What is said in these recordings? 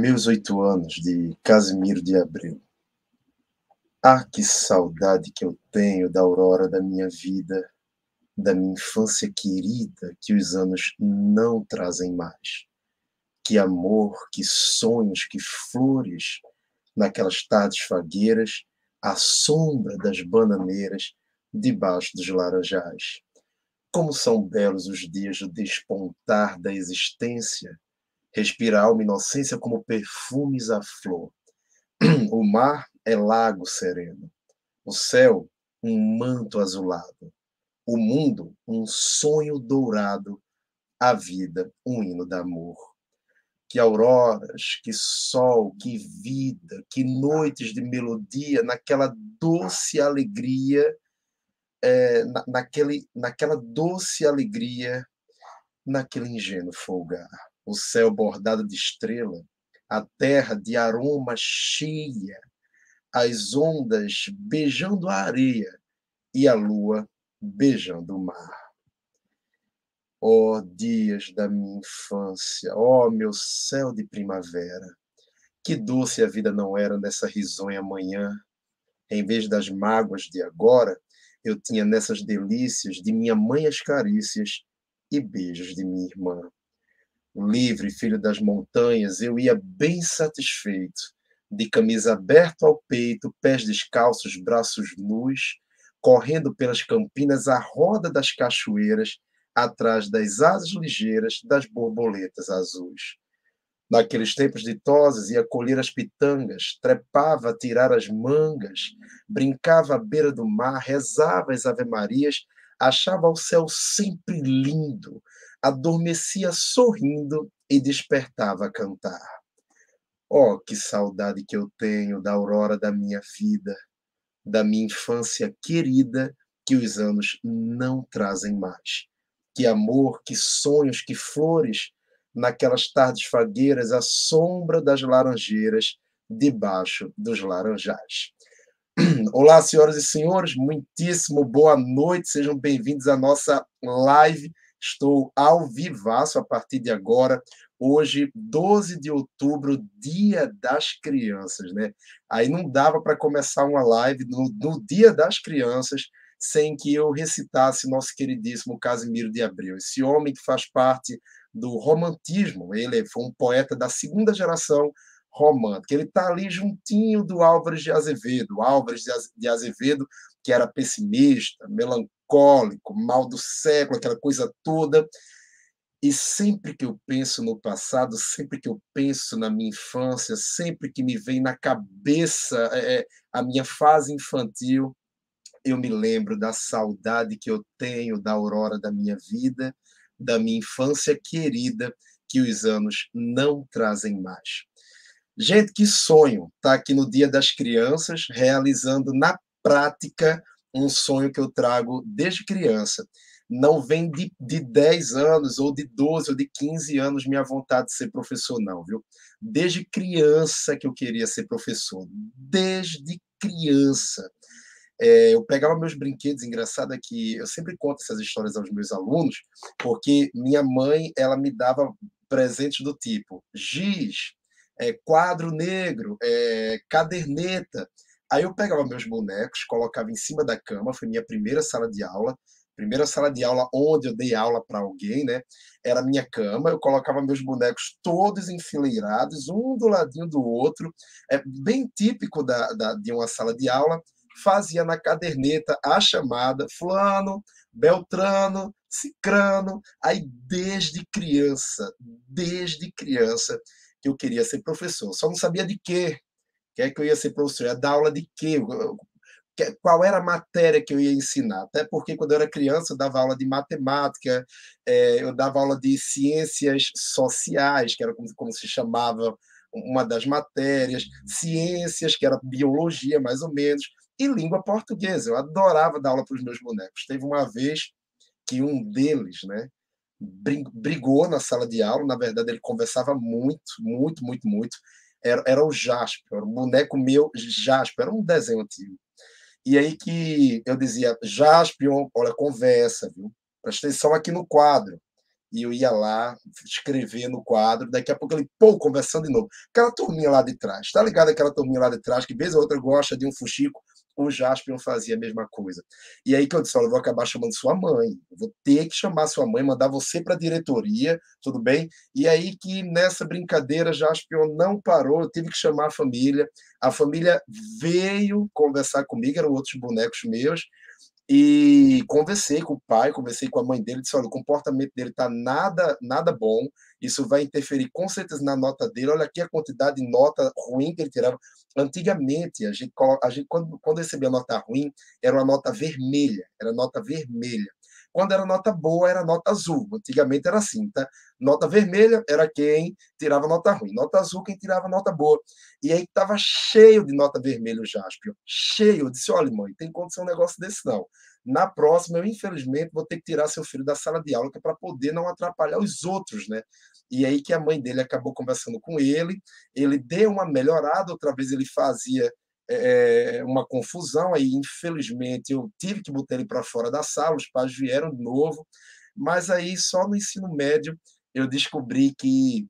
Meus oito anos de Casimiro de Abreu. Ah, que saudade que eu tenho da aurora da minha vida, da minha infância querida que os anos não trazem mais. Que amor, que sonhos, que flores, naquelas tardes fagueiras, à sombra das bananeiras, debaixo dos laranjais. Como são belos os dias do despontar da existência, Respira alma inocência como perfumes à flor. O mar é lago sereno. O céu, um manto azulado. O mundo, um sonho dourado. A vida, um hino de amor. Que auroras, que sol, que vida, que noites de melodia, naquela doce alegria, é, na, naquele, naquela doce alegria, naquele ingênuo folgar o céu bordado de estrela, a terra de aroma cheia, as ondas beijando a areia e a lua beijando o mar. Oh, dias da minha infância, oh, meu céu de primavera, que doce a vida não era nessa risonha manhã. Em vez das mágoas de agora, eu tinha nessas delícias de minha mãe as carícias e beijos de minha irmã livre, filho das montanhas, eu ia bem satisfeito, de camisa aberta ao peito, pés descalços, braços nus, correndo pelas campinas à roda das cachoeiras, atrás das asas ligeiras das borboletas azuis. Naqueles tempos ditosos, ia colher as pitangas, trepava a tirar as mangas, brincava à beira do mar, rezava as ave-marias, achava o céu sempre lindo, adormecia sorrindo e despertava a cantar. Oh, que saudade que eu tenho da aurora da minha vida, da minha infância querida, que os anos não trazem mais. Que amor, que sonhos, que flores, naquelas tardes fagueiras, à sombra das laranjeiras, debaixo dos laranjais. Olá, senhoras e senhores, muitíssimo boa noite, sejam bem-vindos à nossa live Estou ao vivaço a partir de agora. Hoje, 12 de outubro, Dia das Crianças, né? Aí não dava para começar uma live no, no Dia das Crianças sem que eu recitasse nosso queridíssimo Casimiro de Abreu, esse homem que faz parte do romantismo. Ele foi um poeta da segunda geração romântica. Ele está ali juntinho do Álvares de Azevedo. Álvares de Azevedo, que era pessimista, melancólico, melancólico, mal do século, aquela coisa toda. E sempre que eu penso no passado, sempre que eu penso na minha infância, sempre que me vem na cabeça é, é, a minha fase infantil, eu me lembro da saudade que eu tenho da aurora da minha vida, da minha infância querida, que os anos não trazem mais. Gente, que sonho estar tá aqui no Dia das Crianças, realizando na prática um sonho que eu trago desde criança. Não vem de, de 10 anos, ou de 12, ou de 15 anos minha vontade de ser professor, não, viu? Desde criança que eu queria ser professor. Desde criança. É, eu pegava meus brinquedos, engraçado é que eu sempre conto essas histórias aos meus alunos, porque minha mãe ela me dava presentes do tipo giz, é, quadro negro, é, caderneta. Aí eu pegava meus bonecos, colocava em cima da cama, foi minha primeira sala de aula, primeira sala de aula onde eu dei aula para alguém, né? Era minha cama, eu colocava meus bonecos todos enfileirados, um do ladinho do outro, é bem típico da, da, de uma sala de aula. Fazia na caderneta a chamada, fulano, beltrano, cicrano. Aí desde criança, desde criança que eu queria ser professor, só não sabia de quê, que é que eu ia ser professor? Ia dar aula de quê? Qual era a matéria que eu ia ensinar? Até porque, quando eu era criança, eu dava aula de matemática, é, eu dava aula de ciências sociais, que era como, como se chamava uma das matérias, ciências, que era biologia, mais ou menos, e língua portuguesa. Eu adorava dar aula para os meus bonecos. Teve uma vez que um deles, né, brigou na sala de aula. Na verdade, ele conversava muito, muito, muito, muito era, era o Jasper, o boneco meu Jasper, era um desenho antigo. E aí que eu dizia, Jasper, olha, conversa, viu? Presta atenção aqui no quadro. e eu ia lá escrever no quadro, daqui a pouco ele, pô, conversando de novo. Aquela turminha lá de trás, tá ligado aquela turminha lá de trás, que vez ou outra gosta de um fuxico, o Jaspion fazia a mesma coisa. E aí que eu disse, olha, eu vou acabar chamando sua mãe, vou ter que chamar sua mãe, mandar você para a diretoria, tudo bem? E aí que nessa brincadeira Jaspion não parou, eu tive que chamar a família, a família veio conversar comigo, eram outros bonecos meus, e conversei com o pai, conversei com a mãe dele, disse: olha, o comportamento dele está nada, nada bom, isso vai interferir com certeza na nota dele. Olha aqui a quantidade de nota ruim que ele tirava. Antigamente, a gente, a gente quando, quando recebia nota ruim, era uma nota vermelha, era nota vermelha. Quando era nota boa, era nota azul. Antigamente era assim, tá? Nota vermelha era quem tirava nota ruim, nota azul quem tirava nota boa. E aí estava cheio de nota vermelha o Jaspion, cheio. Eu disse: olha, mãe, tem condição um negócio desse não. Na próxima, eu infelizmente vou ter que tirar seu filho da sala de aula, é para poder não atrapalhar os outros, né? E aí que a mãe dele acabou conversando com ele, ele deu uma melhorada, outra vez ele fazia é, uma confusão, aí infelizmente eu tive que botar ele para fora da sala, os pais vieram de novo, mas aí só no ensino médio eu descobri que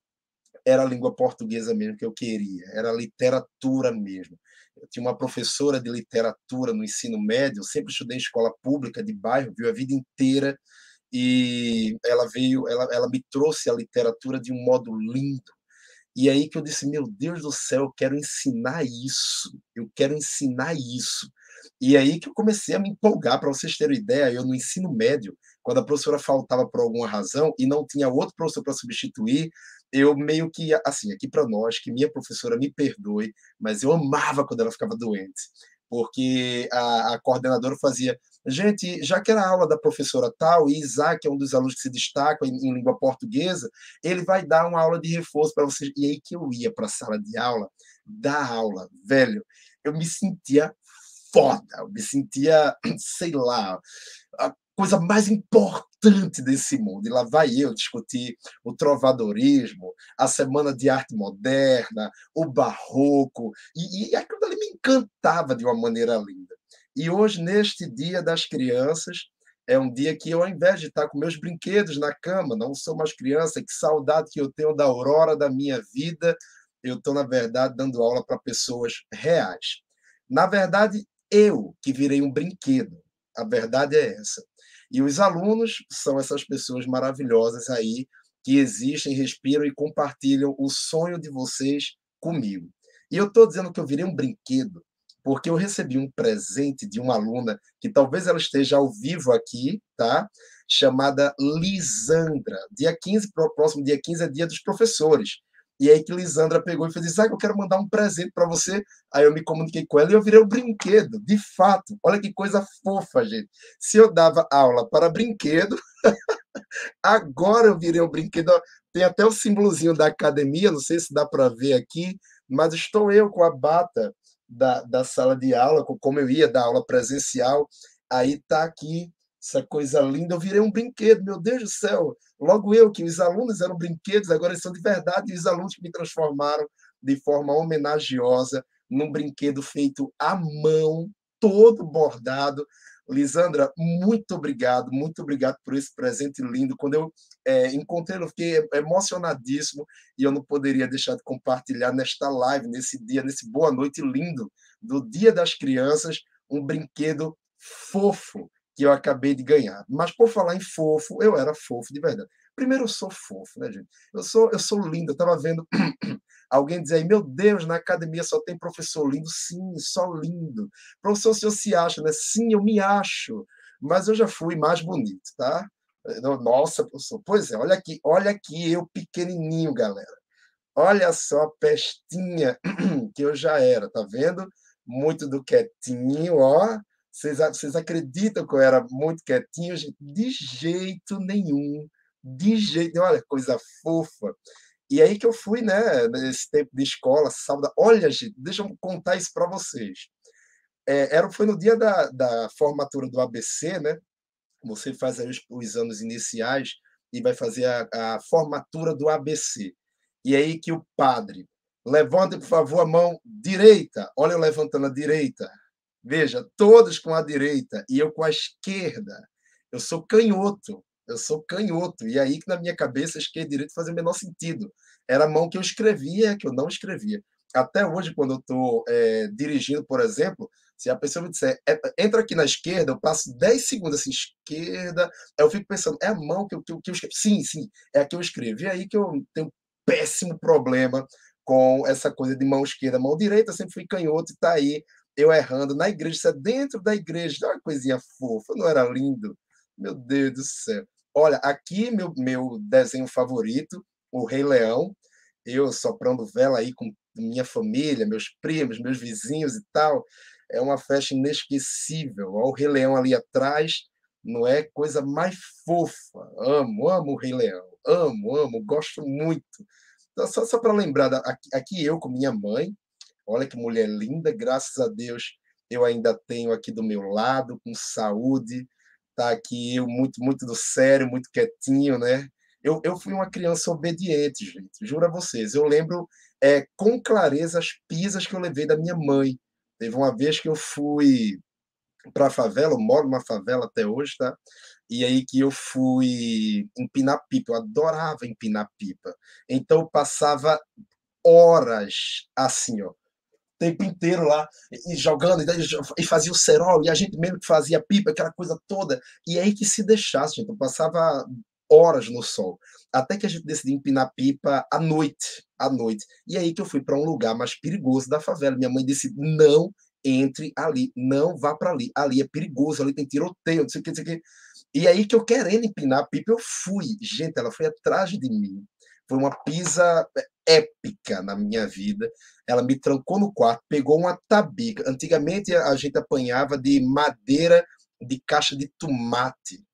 era a língua portuguesa mesmo que eu queria, era literatura mesmo. Eu tinha uma professora de literatura no ensino médio, eu sempre estudei em escola pública de bairro, viu a vida inteira, e ela veio, ela, ela me trouxe a literatura de um modo lindo. E aí que eu disse, meu Deus do céu, eu quero ensinar isso, eu quero ensinar isso. E aí que eu comecei a me empolgar, para vocês terem ideia, eu no ensino médio, quando a professora faltava por alguma razão e não tinha outro professor para substituir, eu meio que, assim, aqui para nós, que minha professora me perdoe, mas eu amava quando ela ficava doente, porque a, a coordenadora fazia, gente, já que era a aula da professora tal, e Isaac é um dos alunos que se destaca em, em língua portuguesa, ele vai dar uma aula de reforço para vocês. E aí que eu ia para a sala de aula, dar aula, velho, eu me sentia foda, eu me sentia, sei lá, coisa mais importante desse mundo. E lá vai eu discutir o trovadorismo, a Semana de Arte Moderna, o Barroco, e, e aquilo ali me encantava de uma maneira linda. E hoje, neste Dia das Crianças, é um dia que eu, ao invés de estar com meus brinquedos na cama, não sou mais criança, que saudade que eu tenho da aurora da minha vida, eu estou, na verdade, dando aula para pessoas reais. Na verdade, eu que virei um brinquedo. A verdade é essa. E os alunos são essas pessoas maravilhosas aí que existem, respiram e compartilham o sonho de vocês comigo. E eu estou dizendo que eu virei um brinquedo porque eu recebi um presente de uma aluna que talvez ela esteja ao vivo aqui, tá? Chamada Lisandra. Dia 15, próximo dia 15 é dia dos professores. E aí que Lisandra pegou e fez isso, ah, eu quero mandar um presente para você. Aí eu me comuniquei com ela e eu virei um brinquedo, de fato. Olha que coisa fofa, gente. Se eu dava aula para brinquedo, agora eu virei um brinquedo. Tem até o símbolozinho da academia, não sei se dá para ver aqui, mas estou eu com a bata da, da sala de aula, como eu ia dar aula presencial. Aí está aqui essa coisa linda. Eu virei um brinquedo, meu Deus do céu. Logo eu, que os alunos eram brinquedos, agora eles são de verdade, e os alunos que me transformaram de forma homenagiosa num brinquedo feito à mão, todo bordado. Lisandra, muito obrigado, muito obrigado por esse presente lindo. Quando eu é, encontrei, eu fiquei emocionadíssimo e eu não poderia deixar de compartilhar nesta live, nesse dia, nesse boa noite lindo do Dia das Crianças, um brinquedo fofo que eu acabei de ganhar. Mas por falar em fofo, eu era fofo de verdade. Primeiro, eu sou fofo, né, gente? Eu sou, eu sou lindo. Eu estava vendo alguém dizer aí, meu Deus, na academia só tem professor lindo. Sim, só lindo. Professor, o senhor se acha, né? Sim, eu me acho. Mas eu já fui mais bonito, tá? Nossa, professor. Pois é, olha aqui, olha aqui eu pequenininho, galera. Olha só a pestinha que eu já era, tá vendo? Muito do quietinho, ó vocês, vocês acreditam que eu era muito quietinho? De jeito nenhum. De jeito nenhum. Olha, coisa fofa. E aí que eu fui, né, nesse tempo de escola, sábado. Olha, gente, deixa eu contar isso para vocês. É, era, foi no dia da, da formatura do ABC, né? Você faz os, os anos iniciais e vai fazer a, a formatura do ABC. E aí que o padre, levante, por favor, a mão direita. Olha eu levantando a direita. Veja, todos com a direita e eu com a esquerda. Eu sou canhoto. Eu sou canhoto. E aí que na minha cabeça esquerda e direita fazia o menor sentido. Era a mão que eu escrevia, que eu não escrevia. Até hoje, quando eu estou é, dirigindo, por exemplo, se a pessoa me disser, é, entra aqui na esquerda, eu passo 10 segundos assim, esquerda, eu fico pensando, é a mão que eu, que eu, que eu escrevo? Sim, sim, é a que eu escrevo. E aí que eu tenho um péssimo problema com essa coisa de mão esquerda, mão direita, sempre fui canhoto e tá aí eu errando na igreja, dentro da igreja, uma coisinha fofa, não era lindo? Meu Deus do céu. Olha, aqui meu, meu desenho favorito, o Rei Leão, eu soprando vela aí com minha família, meus primos, meus vizinhos e tal, é uma festa inesquecível. Olha o Rei Leão ali atrás, não é coisa mais fofa. Amo, amo o Rei Leão, amo, amo, gosto muito. Então, só, só para lembrar, aqui, aqui eu com minha mãe, olha que mulher linda, graças a Deus eu ainda tenho aqui do meu lado, com saúde, tá aqui eu muito, muito do sério, muito quietinho, né? Eu, eu fui uma criança obediente, gente, juro a vocês. Eu lembro é, com clareza as pisas que eu levei da minha mãe. Teve uma vez que eu fui para a favela, eu moro numa favela até hoje, tá? E aí que eu fui empinar pipa, eu adorava empinar pipa. Então eu passava horas assim, ó, tempo inteiro lá, e jogando, e fazia o cerol, e a gente mesmo que fazia pipa, aquela coisa toda. E aí que se deixasse, gente, eu passava horas no sol, até que a gente decidiu empinar pipa à noite, à noite. E aí que eu fui para um lugar mais perigoso da favela. Minha mãe disse: "Não entre ali, não vá para ali. Ali é perigoso, ali tem tiroteio, não sei o que, não sei o que". E aí que eu querendo empinar pipa, eu fui. Gente, ela foi atrás de mim. Foi uma pisa épica na minha vida. Ela me trancou no quarto, pegou uma tabica. Antigamente a gente apanhava de madeira de caixa de tomate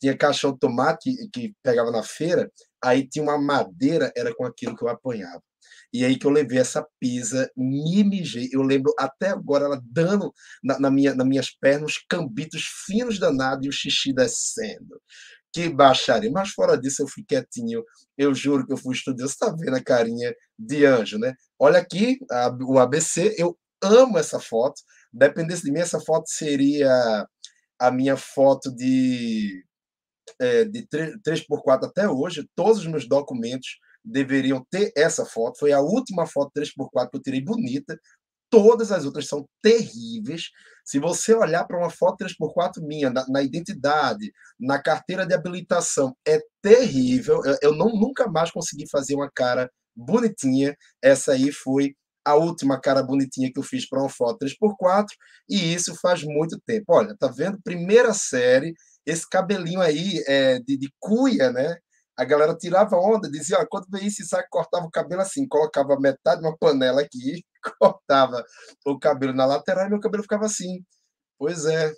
tinha caixão de tomate que pegava na feira, aí tinha uma madeira, era com aquilo que eu apanhava. E aí que eu levei essa pisa, me. Eu lembro até agora ela dando na, na minha, nas minhas pernas cambitos finos danados e o xixi descendo. Que baixaria. Mas fora disso, eu fui quietinho. Eu juro que eu fui estudioso. Você está vendo a carinha de anjo, né? Olha aqui a, o ABC. Eu amo essa foto. Dependesse de mim, essa foto seria a minha foto de, é, de 3x4 até hoje, todos os meus documentos deveriam ter essa foto. Foi a última foto 3x4 que eu tirei bonita. Todas as outras são terríveis. Se você olhar para uma foto 3x4 minha, na, na, identidade, na carteira de habilitação, é terrível. Eu, eu não, nunca mais consegui fazer uma cara bonitinha. Essa aí foi a última cara bonitinha que eu fiz para uma foto 3x4, e isso faz muito tempo. Olha, tá vendo? Primeira série, esse cabelinho aí é, de, de cuia, né? A galera tirava onda, dizia, ó, quando veio esse saco, cortava o cabelo assim, colocava metade de uma panela aqui, cortava o cabelo na lateral e meu cabelo ficava assim. Pois é,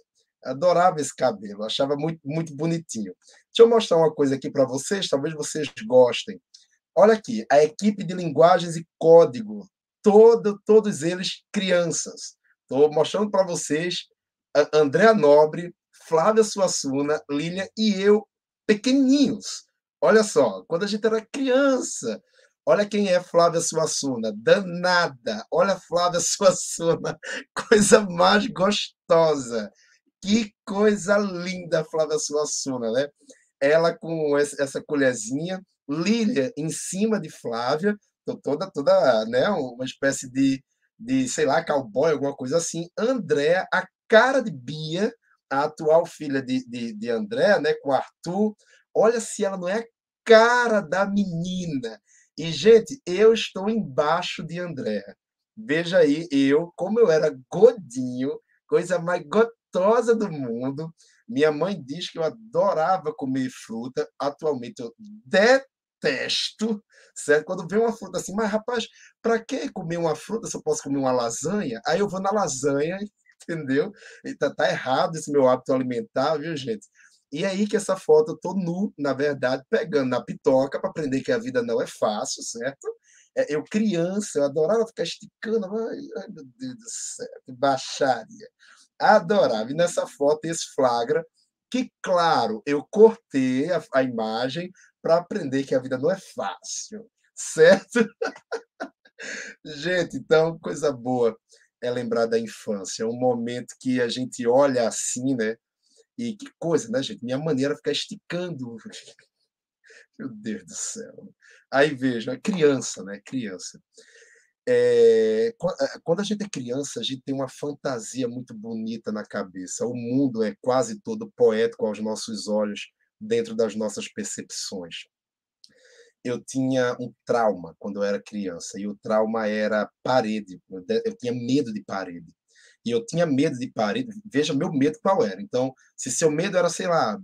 adorava esse cabelo, achava muito, muito bonitinho. Deixa eu mostrar uma coisa aqui para vocês, talvez vocês gostem. Olha aqui, a equipe de linguagens e código todo, todos eles crianças. Estou mostrando para vocês Andréa Nobre, Flávia Suassuna, Lilian e eu, pequenininhos. Olha só, quando a gente era criança, olha quem é Flávia Suassuna, danada. Olha Flávia Suassuna, coisa mais gostosa. Que coisa linda, Flávia Suassuna, né? Ela com essa colherzinha, Lília em cima de Flávia, toda, toda né, uma espécie de, de, sei lá, cowboy, alguma coisa assim. André, a cara de Bia, a atual filha de, de, de André, né, com Arthur. Olha se ela não é a cara da menina. E, gente, eu estou embaixo de André. Veja aí, eu, como eu era godinho, coisa mais gostosa do mundo. Minha mãe diz que eu adorava comer fruta. Atualmente eu detesto certo? Quando vem uma fruta assim, mas rapaz, para que comer uma fruta se eu posso comer uma lasanha? Aí eu vou na lasanha, entendeu? E tá, tá errado esse meu hábito alimentar, viu, gente? E aí que essa foto eu tô nu, na verdade, pegando na pitoca para aprender que a vida não é fácil, certo? É, eu criança, eu adorava ficar esticando, ai, ai meu Deus do céu, que baixaria. Adorava. E nessa foto esse flagra que, claro, eu cortei a, a imagem para aprender que a vida não é fácil, certo? gente, então, coisa boa é lembrar da infância, um momento que a gente olha assim, né? E que coisa, né, gente? Minha maneira é ficar esticando. Meu Deus do céu. Aí veja, criança, né? Criança. É, quando a gente é criança, a gente tem uma fantasia muito bonita na cabeça. O mundo é quase todo poético aos nossos olhos, dentro das nossas percepções. Eu tinha um trauma quando eu era criança, e o trauma era parede. Eu tinha medo de parede. E eu tinha medo de parede. Veja meu medo qual era. Então, se seu medo era, sei lá,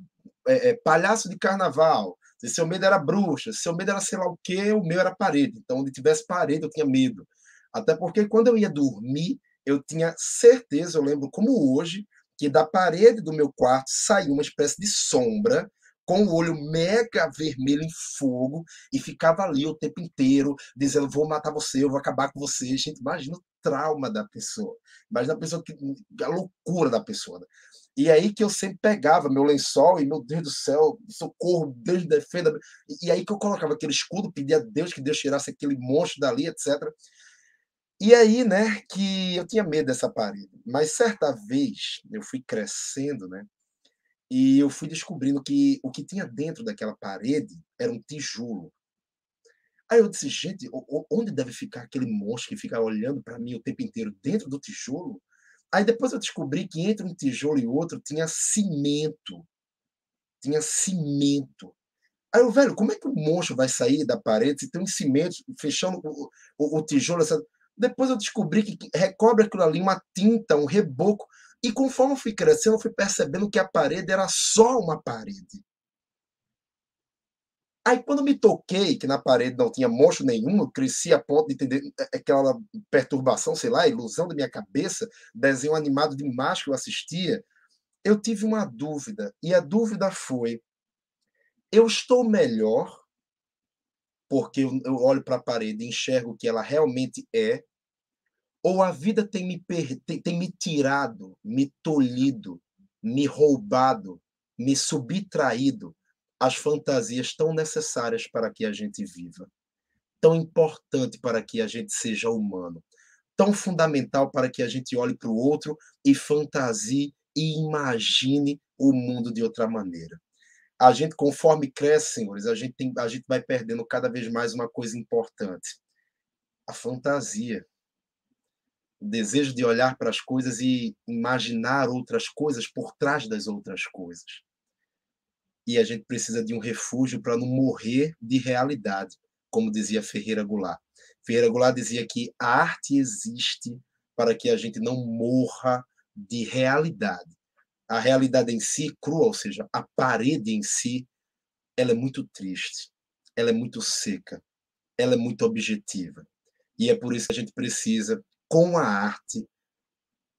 é, é, palhaço de carnaval, se seu medo era bruxa, se seu medo era sei lá o quê, o meu era parede. Então, onde tivesse parede, eu tinha medo. Até porque quando eu ia dormir, eu tinha certeza, eu lembro como hoje, que da parede do meu quarto saiu uma espécie de sombra com o olho mega vermelho em fogo e ficava ali o tempo inteiro dizendo vou matar você, eu vou acabar com você. Gente, imagina o trauma da pessoa. Imagina a pessoa que a loucura da pessoa. Né? E aí que eu sempre pegava meu lençol e, meu Deus do céu, socorro, Deus defenda. E aí que eu colocava aquele escudo, pedia a Deus que Deus tirasse aquele monstro dali, etc. E aí, né, que eu tinha medo dessa parede. Mas certa vez eu fui crescendo, né, e eu fui descobrindo que o que tinha dentro daquela parede era um tijolo. Aí eu disse, gente, onde deve ficar aquele monstro que fica olhando para mim o tempo inteiro dentro do tijolo? Aí depois eu descobri que entre um tijolo e outro tinha cimento. Tinha cimento. Aí eu, velho, como é que o monstro vai sair da parede se tem um cimento fechando o, o, o tijolo? Depois eu descobri que recobre aquilo ali uma tinta, um reboco. E conforme fui crescendo, fui percebendo que a parede era só uma parede. Aí, quando me toquei que na parede não tinha monstro nenhum, cresci a ponto de entender é, é aquela perturbação, sei lá, ilusão da minha cabeça, desenho animado demais que eu assistia, eu tive uma dúvida. E a dúvida foi: eu estou melhor porque eu olho para a parede e enxergo o que ela realmente é, ou a vida tem me, tem, tem me tirado, me tolhido, me roubado, me subtraído as fantasias tão necessárias para que a gente viva, tão importante para que a gente seja humano, tão fundamental para que a gente olhe para o outro e fantasie e imagine o mundo de outra maneira. A gente, conforme cresce, senhores, a gente, tem, a gente vai perdendo cada vez mais uma coisa importante: a fantasia. O desejo de olhar para as coisas e imaginar outras coisas por trás das outras coisas e a gente precisa de um refúgio para não morrer de realidade, como dizia Ferreira Goulart. Ferreira Goulart dizia que a arte existe para que a gente não morra de realidade. A realidade em si, crua, ou seja, a parede em si, ela é muito triste, ela é muito seca, ela é muito objetiva. E é por isso que a gente precisa, com a arte,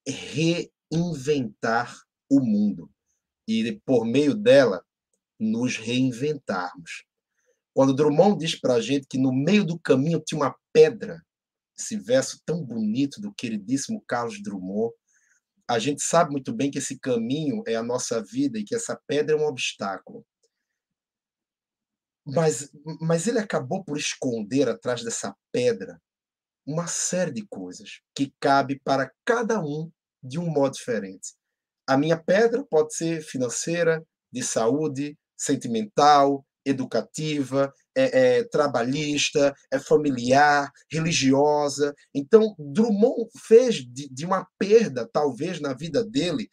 reinventar o mundo. E por meio dela, nos reinventarmos. Quando Drummond diz para a gente que no meio do caminho tinha uma pedra, esse verso tão bonito do queridíssimo Carlos Drummond, a gente sabe muito bem que esse caminho é a nossa vida e que essa pedra é um obstáculo. Mas, mas ele acabou por esconder atrás dessa pedra uma série de coisas que cabe para cada um de um modo diferente. A minha pedra pode ser financeira, de saúde, sentimental, educativa, é, é, trabalhista, é familiar, religiosa. Então, Drummond fez de, de uma perda, talvez, na vida dele,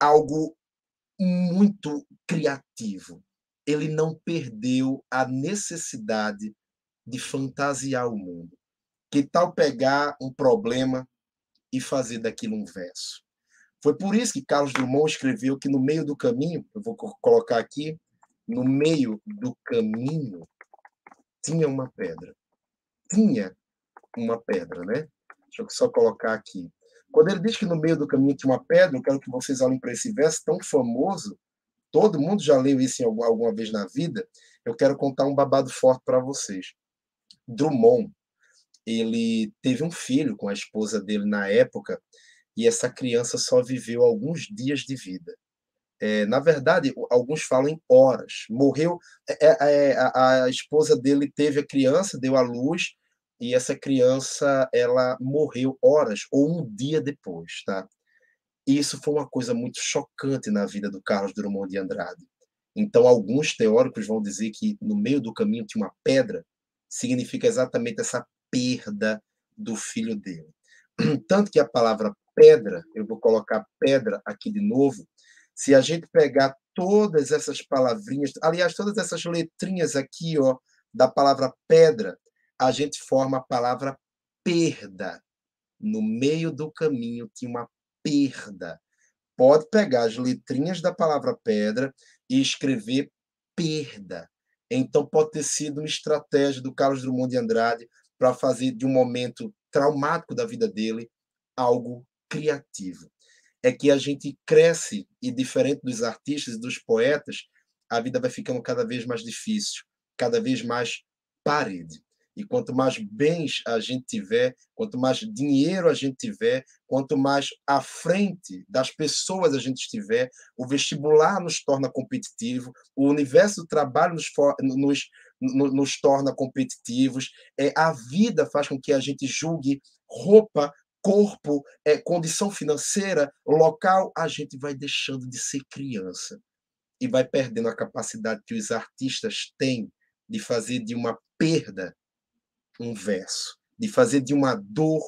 algo muito criativo. Ele não perdeu a necessidade de fantasiar o mundo. Que tal pegar um problema e fazer daquilo um verso? Foi por isso que Carlos Drummond escreveu que no meio do caminho, eu vou colocar aqui, no meio do caminho tinha uma pedra. Tinha uma pedra, né? Deixa eu só colocar aqui. Quando ele diz que no meio do caminho tinha uma pedra, eu quero que vocês olhem para esse verso tão famoso. Todo mundo já leu isso alguma, alguma vez na vida. Eu quero contar um babado forte para vocês. Drummond, ele teve um filho com a esposa dele na época, e essa criança só viveu alguns dias de vida. É, na verdade, alguns falam em horas. Morreu, é, é, é, a, a, esposa dele teve a criança, deu à luz, e essa criança ela morreu horas ou um dia depois, tá? Isso foi uma coisa muito chocante na vida do Carlos Drummond de Andrade. Então, alguns teóricos vão dizer que no meio do caminho tinha uma pedra, significa exatamente essa perda do filho dele. Tanto que a palavra pedra, eu vou colocar pedra aqui de novo, se a gente pegar todas essas palavrinhas, aliás, todas essas letrinhas aqui, ó, da palavra pedra, a gente forma a palavra perda. No meio do caminho tinha uma perda. Pode pegar as letrinhas da palavra pedra e escrever perda. Então pode ter sido uma estratégia do Carlos Drummond de Andrade para fazer de um momento traumático da vida dele algo criativo. É que a gente cresce e diferente dos artistas e dos poetas, a vida vai ficando cada vez mais difícil, cada vez mais parede. E quanto mais bens a gente tiver, quanto mais dinheiro a gente tiver, quanto mais à frente das pessoas a gente estiver, o vestibular nos torna competitivo, o universo do trabalho nos, nos, nos, torna competitivos, é, a vida faz com que a gente julgue roupa, corpo, é, condição financeira, local, a gente vai deixando de ser criança e vai perdendo a capacidade que os artistas têm de fazer de uma perda um verso, de fazer de uma dor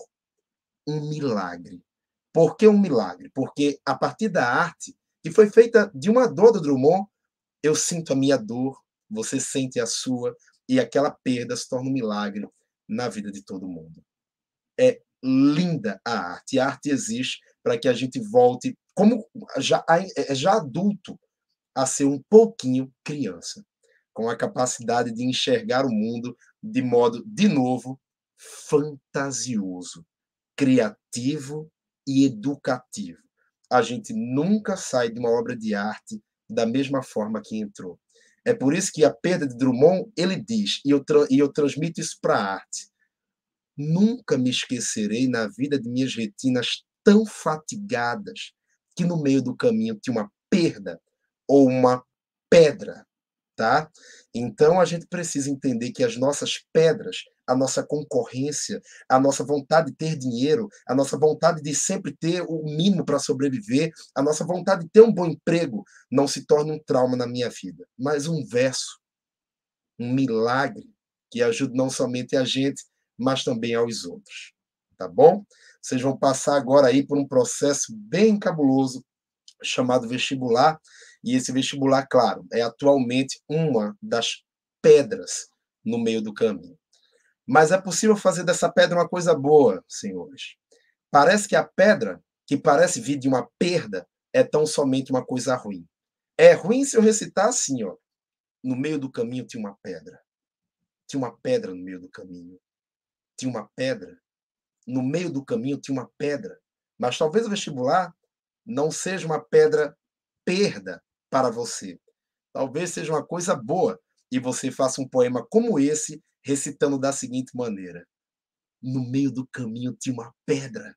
um milagre. Por que um milagre? Porque a partir da arte, que foi feita de uma dor do Drummond, eu sinto a minha dor, você sente a sua, e aquela perda se torna um milagre na vida de todo mundo. É linda a arte. A arte existe para que a gente volte, como já, é, já adulto, a ser um pouquinho criança, com a capacidade de enxergar o mundo de modo, de novo, fantasioso, criativo e educativo. A gente nunca sai de uma obra de arte da mesma forma que entrou. É por isso que a perda de Drummond, ele diz, e eu, e eu transmito isso para a arte, nunca me esquecerei na vida de minhas retinas tão fatigadas que no meio do caminho tinha uma perda ou uma pedra tá? Então a gente precisa entender que as nossas pedras, a nossa concorrência, a nossa vontade de ter dinheiro, a nossa vontade de sempre ter o mínimo para sobreviver, a nossa vontade de ter um bom emprego, não se torne um trauma na minha vida, mas um verso, um milagre que ajude não somente a gente, mas também aos outros. Tá bom? Vocês vão passar agora aí por um processo bem cabuloso chamado vestibular e esse vestibular, claro, é atualmente uma das pedras no meio do caminho. Mas é possível fazer dessa pedra uma coisa boa, senhores. Parece que a pedra, que parece vir de uma perda, é tão somente uma coisa ruim. É ruim se eu recitar assim, ó. No meio do caminho tinha uma pedra. Tinha uma pedra no meio do caminho. Tinha uma pedra. No meio do caminho tinha uma pedra. Mas talvez o vestibular não seja uma pedra perda, para você. Talvez seja uma coisa boa e você faça um poema como esse, recitando da seguinte maneira: No meio do caminho tinha uma pedra.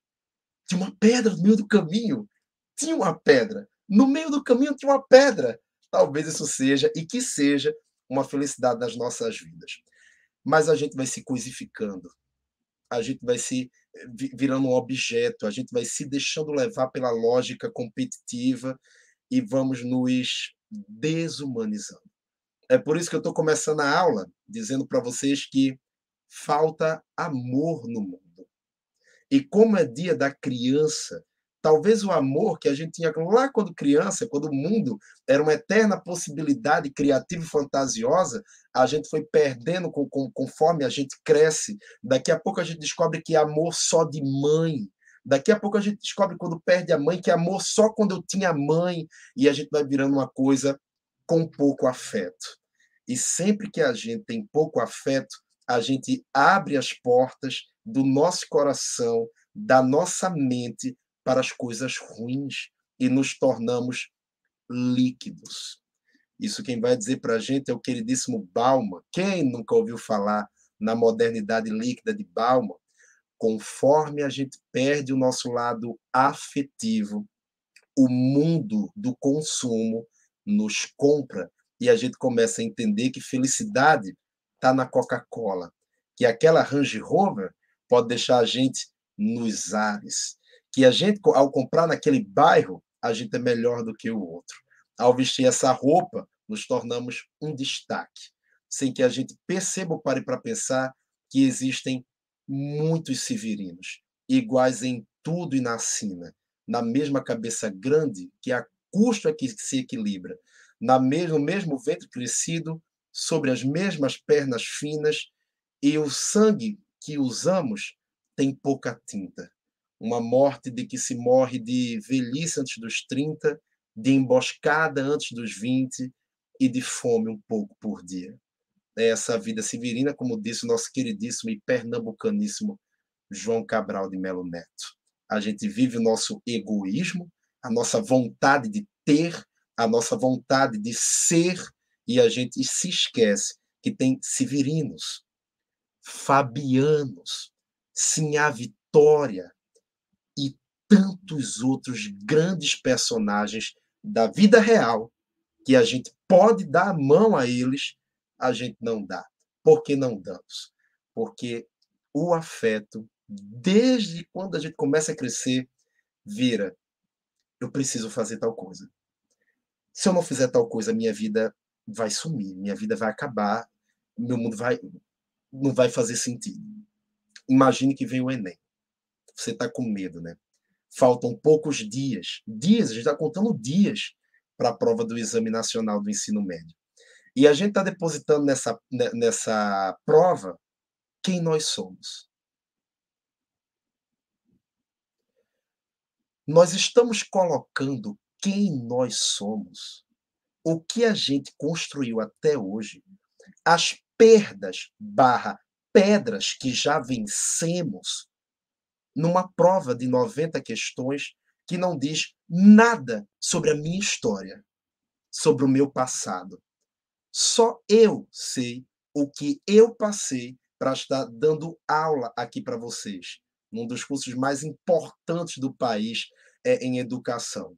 Tinha uma pedra no meio do caminho. Tinha uma pedra. No meio do caminho tinha uma pedra. Talvez isso seja e que seja uma felicidade nas nossas vidas. Mas a gente vai se coisificando. A gente vai se eh, virando um objeto, a gente vai se deixando levar pela lógica competitiva e vamos nos desumanizando. É por isso que eu estou começando a aula dizendo para vocês que falta amor no mundo. E como é dia da criança, talvez o amor que a gente tinha lá quando criança, quando o mundo era uma eterna possibilidade criativa e fantasiosa, a gente foi perdendo conforme a gente cresce. Daqui a pouco a gente descobre que amor só de mãe Daqui a pouco a gente descobre quando perde a mãe que amor só quando eu tinha mãe e a gente vai virando uma coisa com pouco afeto. E sempre que a gente tem pouco afeto, a gente abre as portas do nosso coração, da nossa mente para as coisas ruins e nos tornamos líquidos. Isso quem vai dizer para a gente é o queridíssimo Bauman. Quem nunca ouviu falar na modernidade líquida de Bauman? Conforme a gente perde o nosso lado afetivo, o mundo do consumo nos compra e a gente começa a entender que felicidade está na Coca-Cola, que aquela Range Rover pode deixar a gente nos ares, que a gente, ao comprar naquele bairro, a gente é melhor do que o outro. Ao vestir essa roupa, nos tornamos um destaque, sem que a gente perceba ou pare para pensar que existem muitos severinos, iguais em tudo e na sina, na mesma cabeça grande que a custo é que se equilibra, na mesmo, mesmo ventre crescido, sobre as mesmas pernas finas, e o sangue que usamos tem pouca tinta. Uma morte de que se morre de velhice antes dos 30, de emboscada antes dos 20 e de fome um pouco por dia. É essa vida severina, como disse o nosso queridíssimo e pernambucaníssimo João Cabral de Melo Neto. A gente vive o nosso egoísmo, a nossa vontade de ter, a nossa vontade de ser, e a gente se esquece que tem severinos, fabianos, Sinhá Vitória e tantos outros grandes personagens da vida real que a gente pode dar a mão a eles, a gente não dá. Por que não damos? Porque o afeto, desde quando a gente começa a crescer, vira eu preciso fazer tal coisa. Se eu não fizer tal coisa, minha vida vai sumir, minha vida vai acabar, meu mundo vai não vai fazer sentido. Imagine que vem o Enem. Você está com medo, né? Faltam poucos dias, dias, a gente está contando dias para a prova do Exame Nacional do Ensino Médio. E a gente está depositando nessa, né, nessa prova quem nós somos. Nós estamos colocando quem nós somos, o que a gente construiu até hoje, as perdas barra pedras que já vencemos numa prova de 90 questões que não diz nada sobre a minha história, sobre o meu passado. Só eu sei o que eu passei para estar dando aula aqui para vocês, num dos cursos mais importantes do país é, em educação.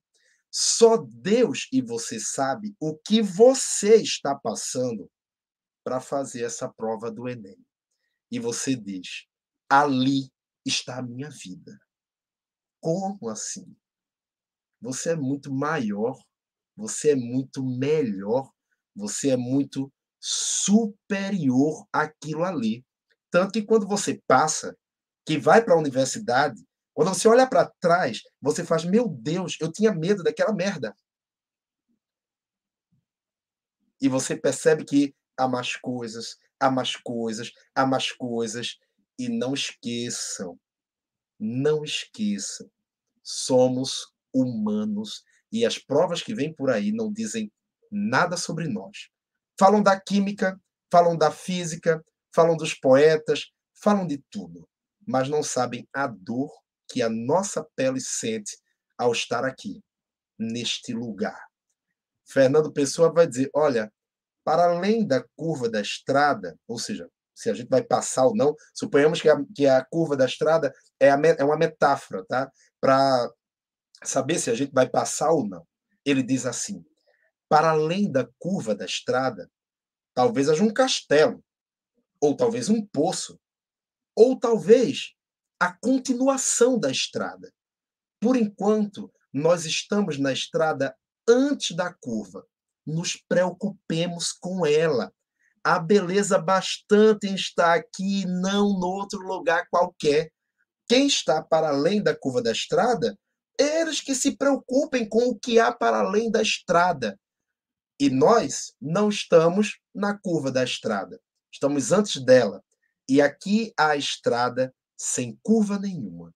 Só Deus e você sabe o que você está passando para fazer essa prova do Enem. E você diz: ali está a minha vida. Como assim? Você é muito maior, você é muito melhor, você é muito superior àquilo ali. Tanto que quando você passa, que vai para a universidade, quando você olha para trás, você faz: Meu Deus, eu tinha medo daquela merda. E você percebe que há mais coisas, há mais coisas, há mais coisas. E não esqueçam, não esqueçam, somos humanos e as provas que vêm por aí não dizem nada sobre nós. Falam da química, falam da física, falam dos poetas, falam de tudo, mas não sabem a dor que a nossa pele sente ao estar aqui, neste lugar. Fernando Pessoa vai dizer: olha, para além da curva da estrada, ou seja, se a gente vai passar ou não, suponhamos que a, que a curva da estrada é, a, é uma metáfora, tá? Para saber se a gente vai passar ou não. Ele diz assim: para além da curva da estrada, talvez haja um castelo, ou talvez um poço, ou talvez a continuação da estrada. Por enquanto, nós estamos na estrada antes da curva. Nos preocupemos com ela. Há beleza bastante estar aqui não no outro lugar qualquer. Quem está para além da curva da estrada eles que se preocupem com o que há para além da estrada. E nós não estamos na curva da estrada, estamos antes dela. E aqui há a estrada sem curva nenhuma.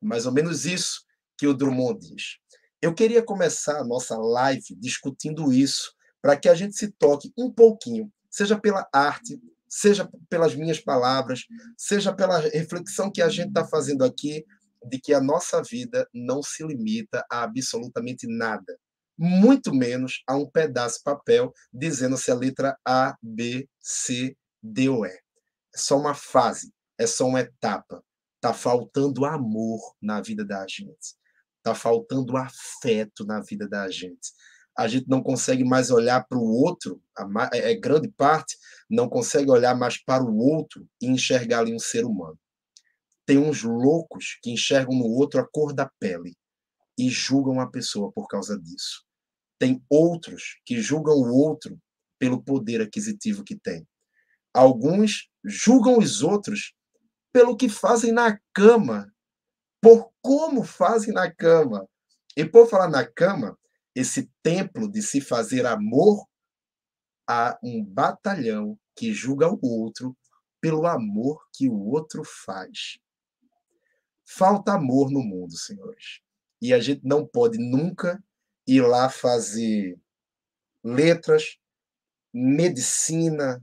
Mais ou menos isso que o Drummond diz. Eu queria começar a nossa live discutindo isso, para que a gente se toque um pouquinho, seja pela arte, seja pelas minhas palavras, seja pela reflexão que a gente está fazendo aqui de que a nossa vida não se limita a absolutamente nada, muito menos a um pedaço de papel dizendo se a letra A, B, C, D ou E. É só uma fase, é só uma etapa. Está faltando amor na vida da gente. Está faltando afeto na vida da gente. A gente não consegue mais olhar para o outro, é, é grande parte, não consegue olhar mais para o outro e enxergar ali um ser humano Tem uns loucos que enxergam no outro a cor da pele e julgam a pessoa por causa disso. Tem outros que julgam o outro pelo poder aquisitivo que tem. Alguns julgam os outros pelo que fazem na cama, por como fazem na cama. E por falar na cama, esse templo de se fazer amor, há um batalhão que julga o outro pelo amor que o outro faz. Falta amor no mundo, senhores. E a gente não pode nunca ir lá fazer letras, medicina,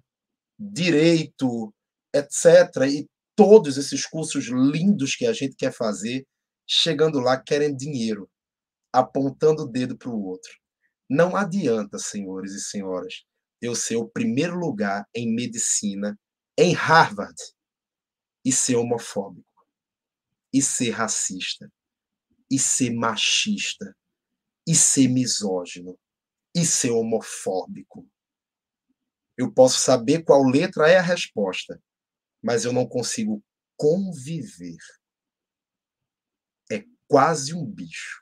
direito, etc. E todos esses cursos lindos que a gente quer fazer, chegando lá querendo dinheiro, apontando o dedo para o outro. Não adianta, senhores e senhoras, eu ser o primeiro lugar em medicina em Harvard e ser homofóbico, e ser racista, e ser machista, e ser misógino, e ser homofóbico. Eu posso saber qual letra é a resposta, mas eu não consigo conviver. É quase um bicho.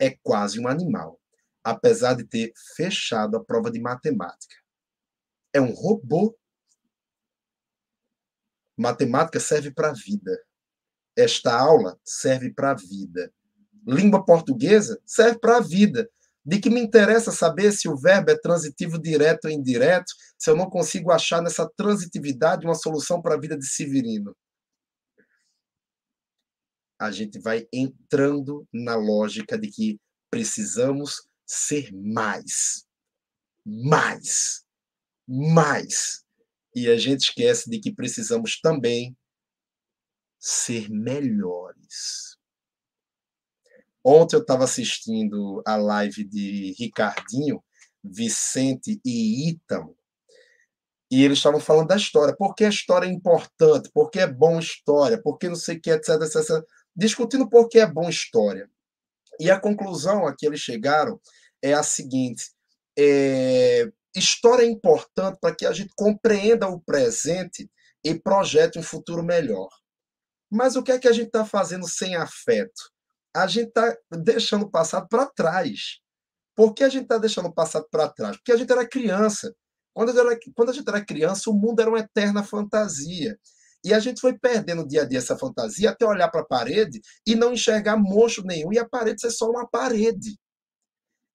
É quase um animal, apesar de ter fechado a prova de matemática. É um robô. Matemática serve para a vida. Esta aula serve para a vida. Língua portuguesa serve para a vida. De que me interessa saber se o verbo é transitivo direto ou indireto, se eu não consigo achar nessa transitividade uma solução para a vida de Severino? A gente vai entrando na lógica de que precisamos ser mais. Mais. Mais. E a gente esquece de que precisamos também ser melhores. Ontem eu estava assistindo a live de Ricardinho, Vicente e Itam, e eles estavam falando da história. Por que a história é importante? Por que é bom história? Por que não sei o que, etc, etc, etc. Discutindo por que é bom história. E a conclusão a que eles chegaram é a seguinte: é, história é importante para que a gente compreenda o presente e projete um futuro melhor. Mas o que é que a gente está fazendo sem afeto? A gente está deixando o passado para trás. Por que a gente está deixando o passado para trás? Porque a gente era criança. Quando, era, quando a gente era criança, o mundo era uma eterna fantasia. E a gente foi perdendo dia a dia essa fantasia até olhar para a parede e não enxergar monstro nenhum e a parede ser só uma parede.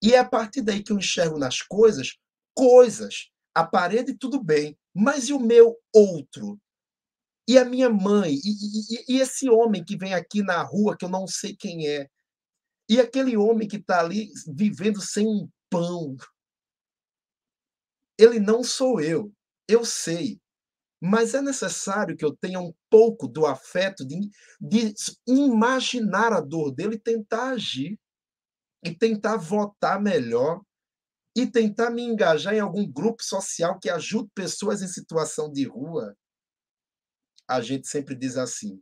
E é a partir daí que eu enxergo nas coisas coisas. A parede, tudo bem, mas e o meu outro? E a minha mãe? E, e, e esse homem que vem aqui na rua que eu não sei quem é? E aquele homem que está ali vivendo sem um pão? Ele não sou eu, eu sei. Mas é necessário que eu tenha um pouco do afeto de, de imaginar a dor dele e tentar agir. E tentar votar melhor. E tentar me engajar em algum grupo social que ajude pessoas em situação de rua a gente sempre diz assim: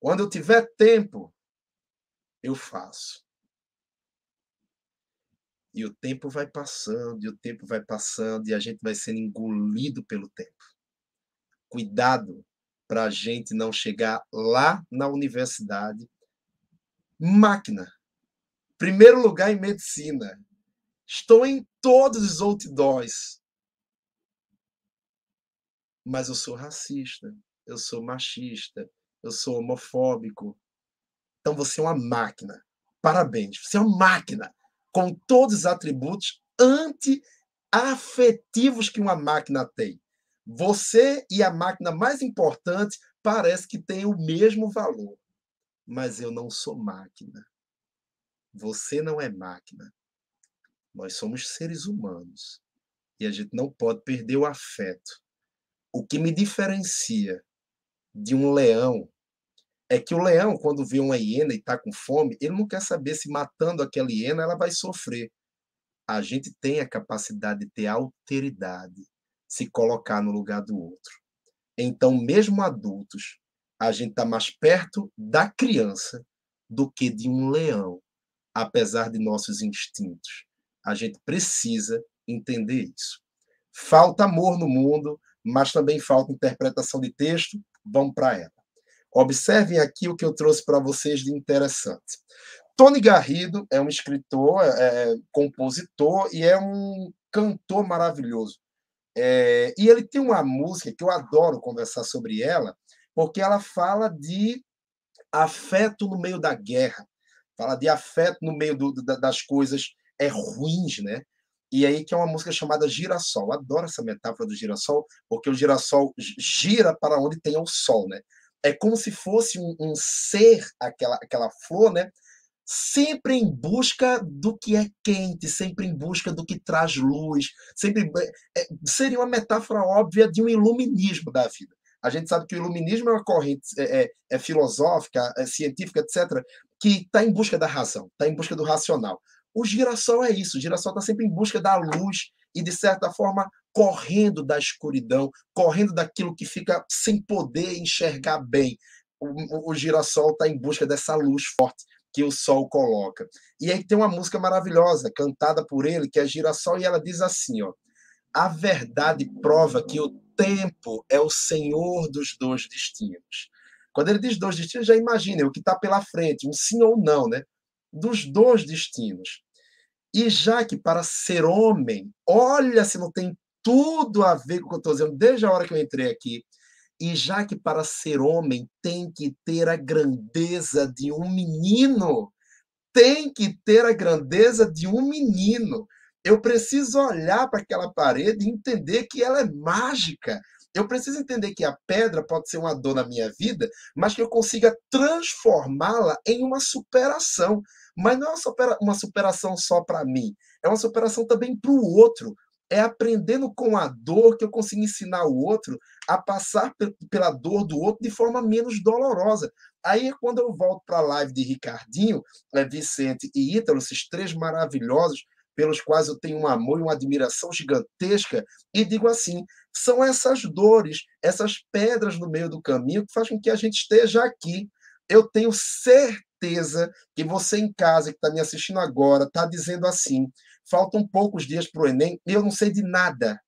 quando eu tiver tempo, eu faço. E o tempo vai passando, e o tempo vai passando, e a gente vai sendo engolido pelo tempo. Cuidado para a gente não chegar lá na universidade. Máquina. Primeiro lugar em medicina. Estou em todos os outdoors. Mas eu sou racista eu sou machista, eu sou homofóbico. Então você é uma máquina. Parabéns, você é uma máquina com todos os atributos anti-afetivos que uma máquina tem. Você e a máquina mais importante parece que têm o mesmo valor. Mas eu não sou máquina. Você não é máquina. Nós somos seres humanos. E a gente não pode perder o afeto. O que me diferencia de um leão é que o leão, quando vê uma hiena e está com fome, ele não quer saber se matando aquela hiena ela vai sofrer. A gente tem a capacidade de ter alteridade, se colocar no lugar do outro. Então, mesmo adultos, a gente está mais perto da criança do que de um leão, apesar de nossos instintos. A gente precisa entender isso. Falta amor no mundo, mas também falta interpretação de texto, vamos para ela. Observem aqui o que eu trouxe para vocês de interessante. Tony Garrido é um escritor, é, é, compositor e é um cantor maravilhoso. É, e ele tem uma música que eu adoro conversar sobre ela, porque ela fala de afeto no meio da guerra, fala de afeto no meio do, das coisas é, ruins, né? E aí que é uma música chamada Girassol. Adoro essa metáfora do girassol, porque o girassol gira para onde tem o sol, né? É como se fosse um, um ser, aquela, aquela flor, né? sempre em busca do que é quente, sempre em busca do que traz luz, sempre é, seria uma metáfora óbvia de um iluminismo da vida. A gente sabe que o iluminismo é uma corrente é, é, é filosófica, é científica, etc., que está em busca da razão, está em busca do racional. O girassol é isso, o girassol está sempre em busca da luz e, de certa forma, correndo da escuridão, correndo daquilo que fica sem poder enxergar bem. O, o, girassol está em busca dessa luz forte que o sol coloca. E aí tem uma música maravilhosa, cantada por ele, que é Girassol, e ela diz assim, ó: A verdade prova que o tempo é o senhor dos dois destinos. Quando ele diz dois destinos, já imagina o que está pela frente, um sim ou não, né? Dos dois destinos. E já que para ser homem, olha se não tem tudo a ver com o que eu estou dizendo desde a hora que eu entrei aqui, e já que para ser homem tem que ter a grandeza de um menino, tem que ter a grandeza de um menino. Eu preciso olhar para aquela parede e entender que ela é mágica. Eu preciso entender que a pedra pode ser uma dor na minha vida, mas que eu consiga transformá-la em uma superação. Mas não é uma superação só para mim, é uma superação também para o outro, é aprendendo com a dor que eu consigo ensinar o outro a passar pela dor do outro de forma menos dolorosa. Aí é quando eu volto para a live de Ricardinho, é, Vicente e Ítalo, esses três maravilhosos, pelos quais eu tenho um amor e uma admiração gigantesca, e digo assim: são essas dores, essas pedras no meio do caminho que fazem com que a gente esteja aqui. Eu tenho certeza que você em casa, que está me assistindo agora, está dizendo assim: faltam poucos dias para o Enem e eu não sei de nada.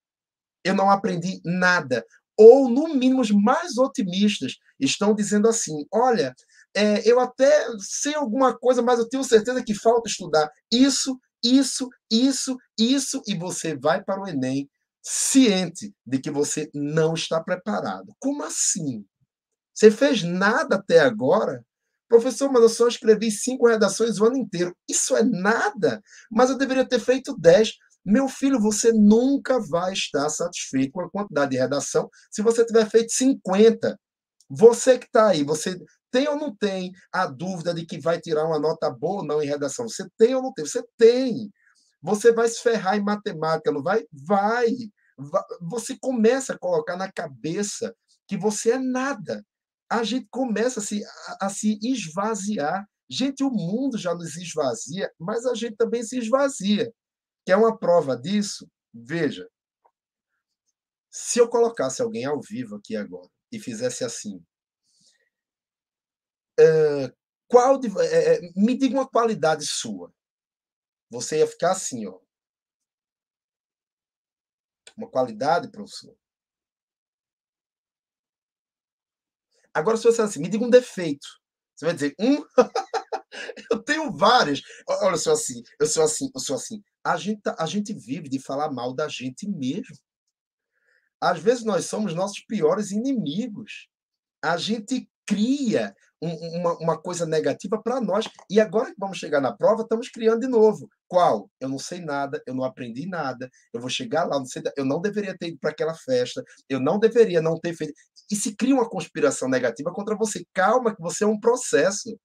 Eu não aprendi nada. Ou, no mínimo, os mais otimistas estão dizendo assim: olha, é, eu até sei alguma coisa, mas eu tenho certeza que falta estudar isso, isso, isso, isso, e você vai para o Enem ciente de que você não está preparado. Como assim? Você fez nada até agora? Professor, mas eu só escrevi cinco redações o ano inteiro. Isso é nada, mas eu deveria ter feito dez. Meu filho, você nunca vai estar satisfeito com a quantidade de redação se você tiver feito 50. Você que está aí, você tem ou não tem a dúvida de que vai tirar uma nota boa ou não em redação? Você tem ou não tem? Você tem. Você vai se ferrar em matemática, não vai? Vai. Você começa a colocar na cabeça que você é nada a gente começa a se, a, a se esvaziar. Gente, o mundo já nos esvazia, mas a gente também se esvazia. Quer uma prova disso? Veja. Se eu colocasse alguém ao vivo aqui agora e fizesse assim, qual de, é, é, me diga uma qualidade sua. Você ia ficar assim, ó. Uma qualidade, professor. Agora, se você assim, me diga um defeito. Você vai dizer, um? eu tenho vários. Olha, eu sou assim, eu sou assim, eu sou assim. A gente, tá, a gente vive de falar mal da gente mesmo. Às vezes nós somos nossos piores inimigos. A gente cria um, uma, uma coisa negativa para nós. E agora que vamos chegar na prova, estamos criando de novo. Qual? Eu não sei nada, eu não aprendi nada, eu vou chegar lá, não sei, eu não deveria ter ido para aquela festa, eu não deveria não ter feito. E se cria uma conspiração negativa contra você. Calma, que você é um processo.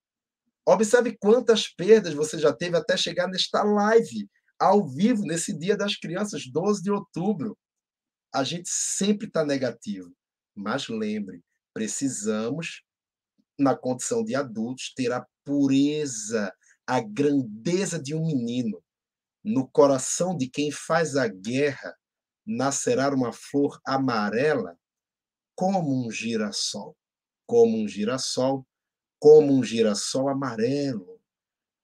Observe quantas perdas você já teve até chegar nesta live, ao vivo, nesse Dia das Crianças, 12 de outubro. A gente sempre está negativo. Mas lembre, precisamos na condição de adultos, ter a pureza, a grandeza de um menino. No coração de quem faz a guerra nascerá uma flor amarela como um girassol, como um girassol, como um girassol amarelo,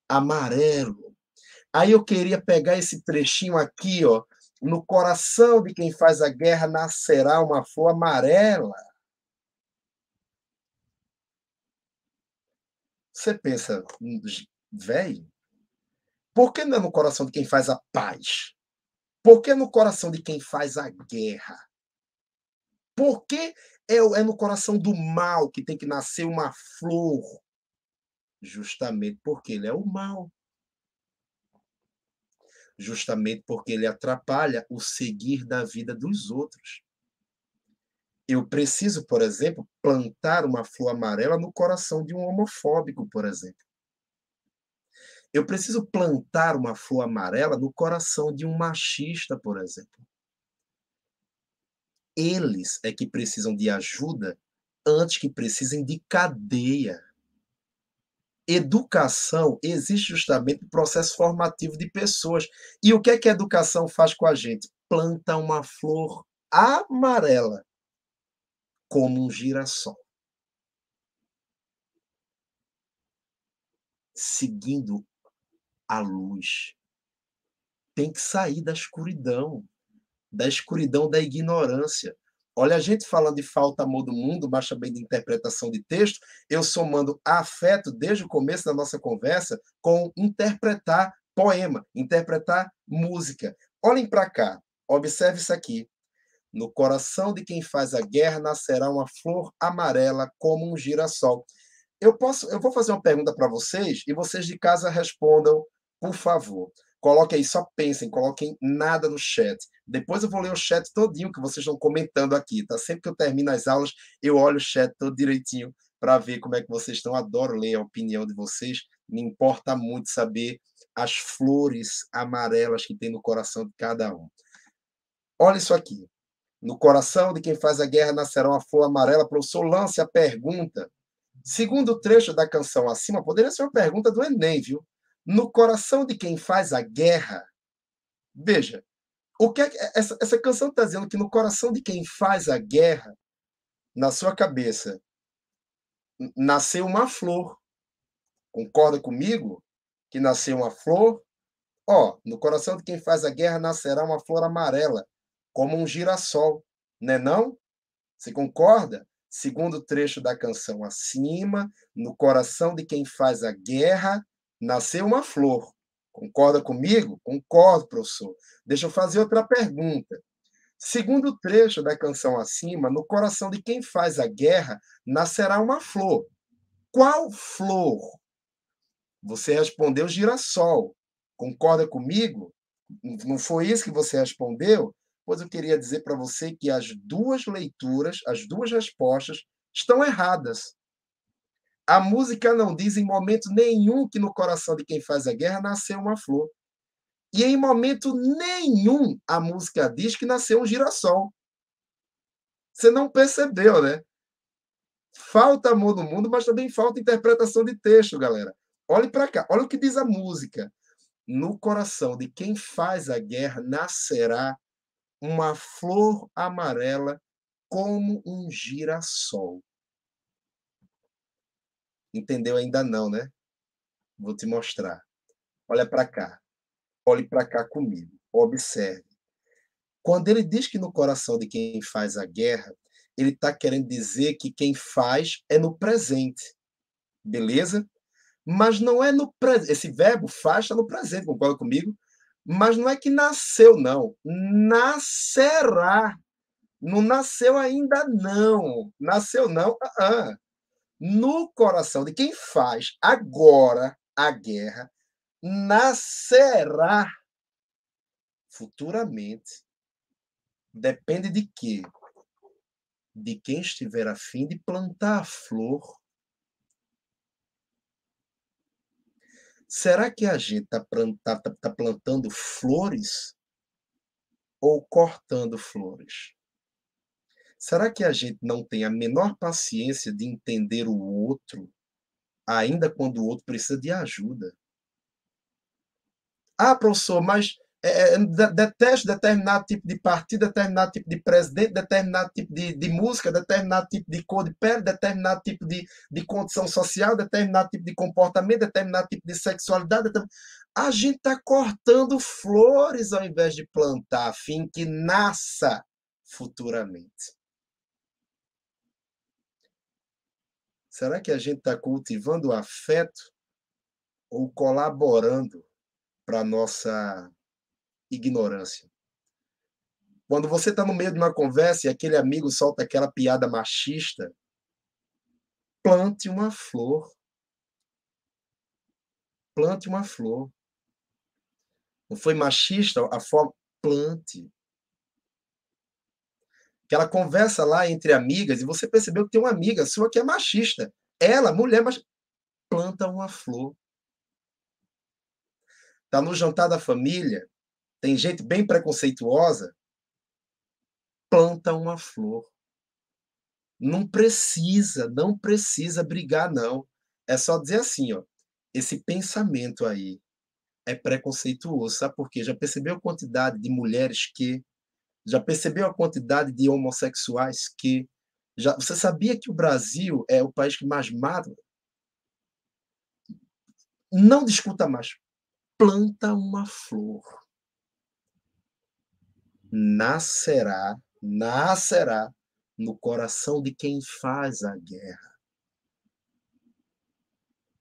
amarelo. Aí eu queria pegar esse trechinho aqui, ó, no coração de quem faz a guerra nascerá uma flor amarela Você pensa, velho, por que não é no coração de quem faz a paz? Por que no coração de quem faz a guerra? Por que é, é no coração do mal que tem que nascer uma flor? Justamente porque ele é o mal. Justamente porque ele atrapalha o seguir da vida dos outros. Eu preciso, por exemplo, plantar uma flor amarela no coração de um homofóbico, por exemplo. Eu preciso plantar uma flor amarela no coração de um machista, por exemplo. Eles é que precisam de ajuda antes que precisem de cadeia. Educação existe justamente o processo formativo de pessoas. E o que é que a educação faz com a gente? Planta uma flor amarela como um girassol. Seguindo a luz. Tem que sair da escuridão, da escuridão da ignorância. Olha, a gente falando de falta amor do mundo, mas também de interpretação de texto, eu somando afeto desde o começo da nossa conversa com interpretar poema, interpretar música. Olhem para cá, observe isso aqui. No coração de quem faz a guerra nascerá uma flor amarela como um girassol. Eu posso, eu vou fazer uma pergunta para vocês e vocês de casa respondam, por favor. Coloquem aí, só pensem, coloquem nada no chat. Depois eu vou ler o chat todinho que vocês estão comentando aqui, tá? Sempre que eu termino as aulas, eu olho o chat todo direitinho para ver como é que vocês estão. Adoro ler a opinião de vocês. Me importa muito saber as flores amarelas que tem no coração de cada um. Olha isso aqui. No coração de quem faz a guerra nascerá uma flor amarela. Professor, lance a pergunta. Segundo trecho da canção acima, poderia ser uma pergunta do Enem, viu? No coração de quem faz a guerra. Veja, o que é, essa, essa canção está dizendo que no coração de quem faz a guerra, na sua cabeça, nasceu uma flor. Concorda comigo? Que nasceu uma flor? Ó, no coração de quem faz a guerra nascerá uma flor amarela como um girassol, né não? Você concorda? Segundo trecho da canção acima, no coração de quem faz a guerra, nasceu uma flor. Concorda comigo? Concordo, professor. Deixa eu fazer outra pergunta. Segundo trecho da canção acima, no coração de quem faz a guerra nascerá uma flor. Qual flor? Você respondeu girassol. Concorda comigo? Não foi isso que você respondeu? Eu queria dizer para você que as duas leituras, as duas respostas, estão erradas. A música não diz em momento nenhum que no coração de quem faz a guerra nasceu uma flor. E em momento nenhum a música diz que nasceu um girassol. Você não percebeu, né? Falta amor no mundo, mas também falta interpretação de texto, galera. Olhe para cá, olha o que diz a música. No coração de quem faz a guerra nascerá uma flor amarela como um girassol. Entendeu ainda não, né? Vou te mostrar. Olha para cá. Olhe para cá comigo. Observe. Quando ele diz que no coração de quem faz a guerra, ele está querendo dizer que quem faz é no presente. Beleza? Mas não é no presente. Esse verbo faz está no presente, concorda comigo? Mas não é que nasceu, não. Nascerá. Não nasceu ainda, não. Nasceu, não. Uh -uh. No coração de quem faz agora a guerra, nascerá futuramente. Depende de quê? De quem estiver a fim de plantar a flor Será que a gente está tá, tá, tá plantando flores ou cortando flores? Será que a gente não tem a menor paciência de entender o outro, ainda quando o outro precisa de ajuda? Ah, professor, mas é, é detesto determinado tipo de partido, determinado tipo de presidente, determinado tipo de, de música, determinado tipo de cor de pele, determinado tipo de, de condição social, determinado tipo de comportamento, determinado tipo de sexualidade. A gente está cortando flores ao invés de plantar, a fim que nasça futuramente. Será que a gente está cultivando afeto ou colaborando para nossa ignorância? Quando você está no meio de uma conversa e aquele amigo solta aquela piada machista, plante uma flor. Plante uma flor. Não foi machista a forma? Plante. Aquela conversa lá entre amigas, e você percebeu que tem uma amiga sua que é machista. Ela, mulher, mas planta uma flor. Tá no jantar da família, tem gente bem preconceituosa, planta uma flor. Não precisa, não precisa brigar, não. É só dizer assim, ó, esse pensamento aí é preconceituoso, sabe por quê? Já percebeu a quantidade de mulheres que, já percebeu a quantidade de homossexuais que, já, você sabia que o Brasil é o país que mais mata? Não discuta mais. Planta uma flor. Nascerá, nascerá no coração de quem faz a guerra.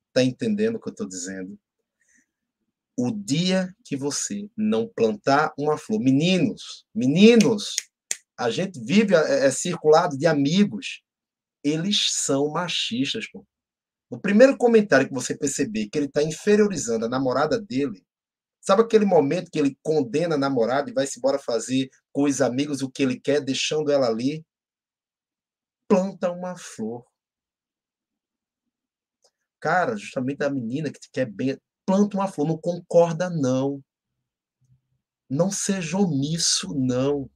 Está entendendo o que eu estou dizendo? O dia que você não plantar uma flor, meninos, meninos, a gente vive é, é circulado de amigos, eles são machistas. Pô. O primeiro comentário que você perceber que ele está inferiorizando a namorada dele, sabe aquele momento que ele condena a namorada e vai-se embora fazer com os amigos o que ele quer, deixando ela ali? planta uma flor. Cara, justamente a menina que te quer bem, planta uma flor, não concorda, não. Não seja omisso, não.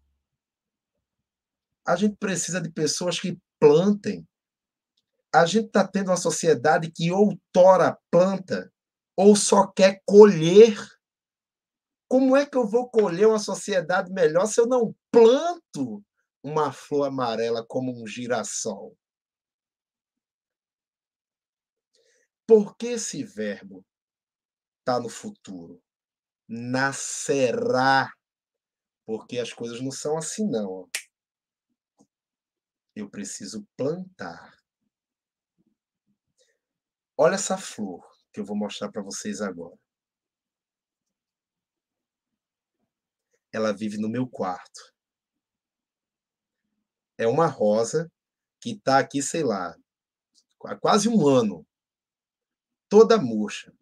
A gente precisa de pessoas que plantem. A gente está tendo uma sociedade que outora planta ou só quer colher. Como é que eu vou colher uma sociedade melhor se eu não planto uma flor amarela como um girassol. Por que esse verbo está no futuro? Nascerá. Porque as coisas não são assim, não. Eu preciso plantar. Olha essa flor que eu vou mostrar para vocês agora. Ela vive no meu quarto é uma rosa que está aqui, sei lá, há quase um ano, toda murcha.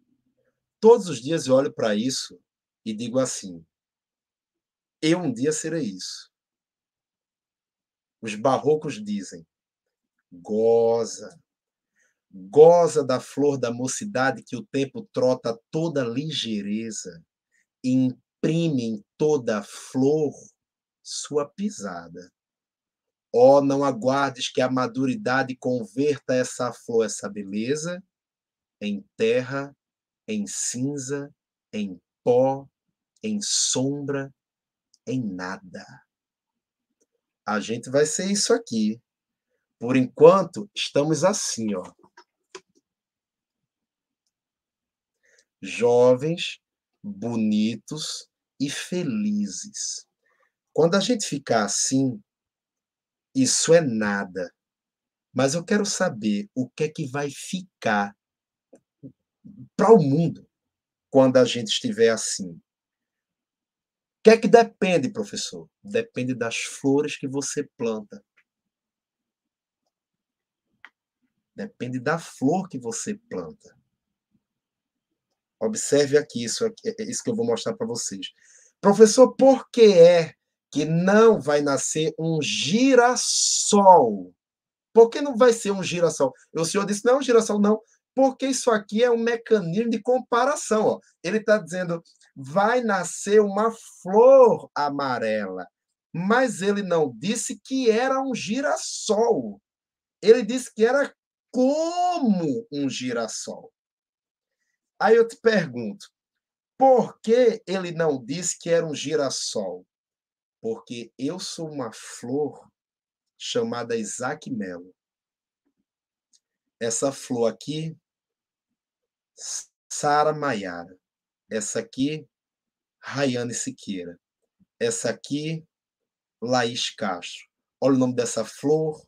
Todos os dias eu olho para isso e digo assim: eu um dia serei isso. Os barrocos dizem: goza, goza da flor da mocidade que o tempo trota toda ligeireza e imprime em toda flor sua pisada. Ó, oh, não aguardes que a maduridade converta essa flor, essa beleza, em terra, em cinza, em pó, em sombra, em nada. A gente vai ser isso aqui. Por enquanto, estamos assim, ó. Jovens, bonitos e felizes. Quando a gente ficar assim, isso é nada. Mas eu quero saber o que é que vai ficar para o mundo quando a gente estiver assim. O que é que depende, professor? Depende das flores que você planta. Depende da flor que você planta. Observe aqui isso, aqui, é isso que eu vou mostrar para vocês. Professor, por que é que não vai nascer um girassol. Por que não vai ser um girassol? O senhor disse, não é girassol, não, porque isso aqui é um mecanismo de comparação. Ó. Ele está dizendo, vai nascer uma flor amarela. Mas ele não disse que era um girassol. Ele disse que era como um girassol. Aí eu te pergunto, por que ele não disse que era um girassol? porque eu sou uma flor chamada Isaac Melo. Essa flor aqui, Sara Maiara. Essa aqui, Rayane Siqueira. Essa aqui, Laís Castro. Olha o nome dessa flor,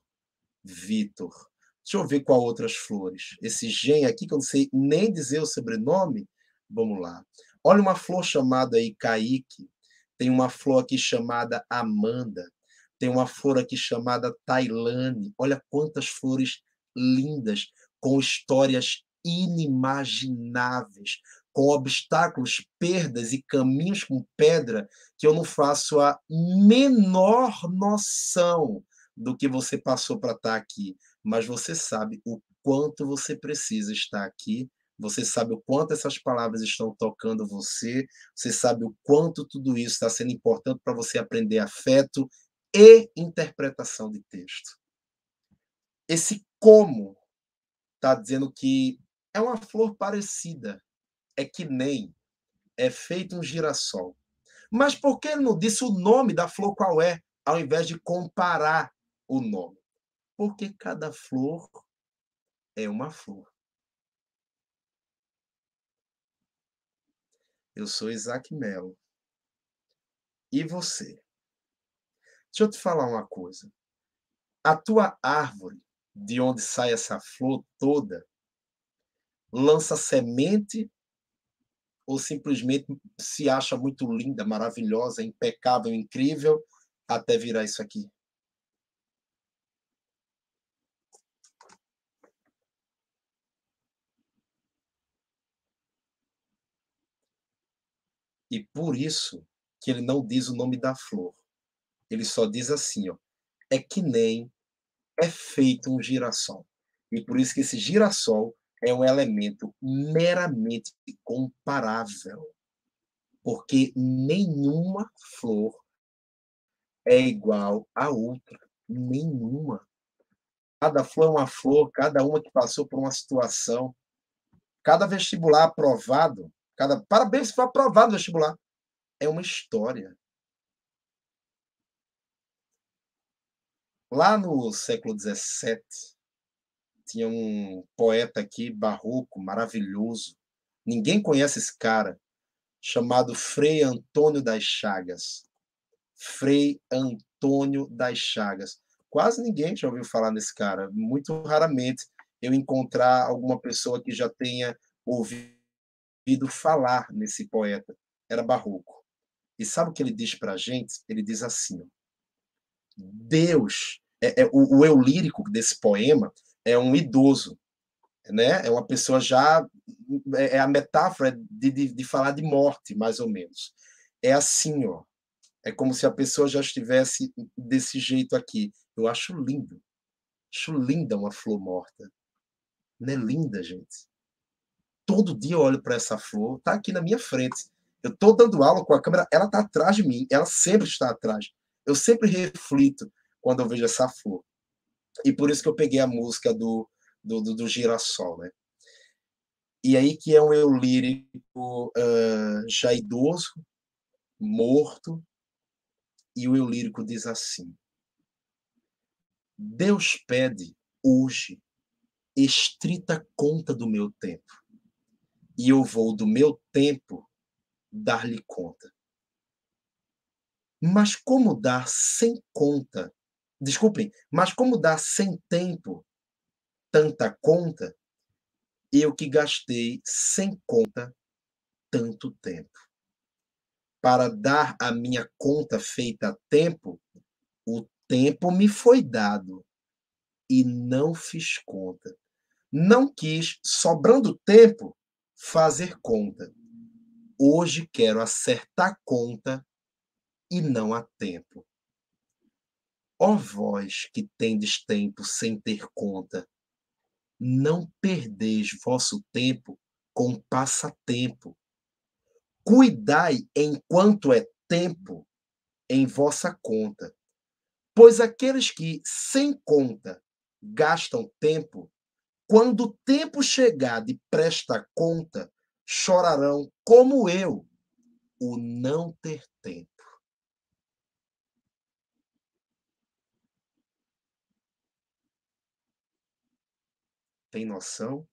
Vitor. Deixa eu ver qual outras flores. Esse gen aqui, que eu não sei nem dizer o sobrenome. Vamos lá. Olha uma flor chamada aí Kaique. Tem uma flor aqui chamada Amanda. Tem uma flor aqui chamada Tailane. Olha quantas flores lindas, com histórias inimagináveis, com obstáculos, perdas e caminhos com pedra que eu não faço a menor noção do que você passou para estar tá aqui, mas você sabe o quanto você precisa estar aqui, você sabe o quanto essas palavras estão tocando você, você sabe o quanto tudo isso está sendo importante para você aprender afeto e interpretação de texto. Esse como está dizendo que é uma flor parecida, é que nem é feito um girassol. Mas por que ele não disse o nome da flor qual é, ao invés de comparar o nome? Porque cada flor é uma flor. Eu sou Isaac Melo. E você? Deixa eu te falar uma coisa. A tua árvore, de onde sai essa flor toda, lança semente ou simplesmente se acha muito linda, maravilhosa, impecável, incrível, até virar isso aqui? E por isso que ele não diz o nome da flor. Ele só diz assim, ó, é que nem é feito um girassol. E por isso que esse girassol é um elemento meramente comparável, porque nenhuma flor é igual a outra, nenhuma. Cada flor é uma flor, cada uma que passou por uma situação. Cada vestibular aprovado, cada parabéns for aprovado no vestibular, é uma história. Lá no século XVII, tinha um poeta aqui, barroco, maravilhoso. Ninguém conhece esse cara, chamado Frei Antônio das Chagas. Frei Antônio das Chagas. Quase ninguém já ouviu falar nesse cara. Muito raramente eu encontrar alguma pessoa que já tenha ouvido falar nesse poeta. Era barroco. E sabe o que ele diz para a gente? Ele diz assim: Deus, é, é o, o eu lírico desse poema é um idoso, né? É uma pessoa já é, é a metáfora de, de, de, falar de morte, mais ou menos. É assim, ó. É como se a pessoa já estivesse desse jeito aqui. Eu acho lindo. Acho linda uma flor morta. Não é linda, gente? Todo dia eu olho para essa flor, tá aqui na minha frente. Eu estou dando aula com a câmera, ela está atrás de mim, ela sempre está atrás. Eu sempre reflito quando eu vejo essa flor. E por isso que eu peguei a música do, do, do, do Girassol, né? E aí que é um eu lírico uh, já idoso, morto, e o eu lírico diz assim: Deus pede hoje estrita conta do meu tempo, e eu vou do meu tempo dar-lhe conta. Mas como dar sem conta Desculpem, mas como dá sem tempo tanta conta, eu que gastei sem conta tanto tempo. Para dar a minha conta feita a tempo, o tempo me foi dado e não fiz conta. Não quis, sobrando tempo, fazer conta. Hoje quero acertar conta e não há tempo. Ó vós que tendes tempo sem ter conta, não perdeis vosso tempo com passatempo. Cuidai enquanto é tempo em vossa conta, pois aqueles que sem conta gastam tempo, quando o tempo chegar de presta conta, chorarão como eu, o não ter tempo. tem noção?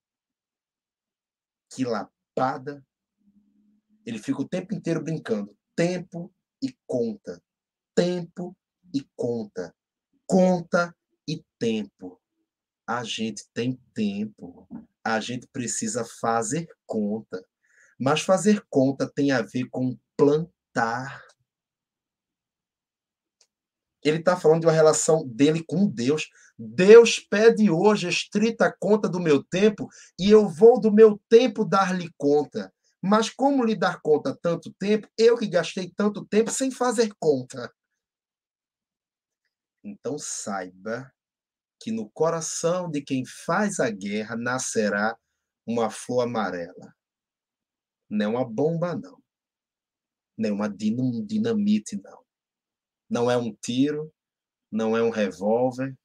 Que lapada. Ele fica o tempo inteiro brincando. Tempo e conta. Tempo e conta. Conta e tempo. A gente tem tempo, a gente precisa fazer conta. Mas fazer conta tem a ver com plantar. Ele está falando de uma relação dele com Deus. Deus pede hoje estrita conta do meu tempo e eu vou do meu tempo dar-lhe conta. Mas como lhe dar conta tanto tempo? Eu que gastei tanto tempo sem fazer conta. Então saiba que no coração de quem faz a guerra nascerá uma flor amarela. Não é uma bomba, não. Nem uma dinamite, não. Não é um tiro, não é um revólver,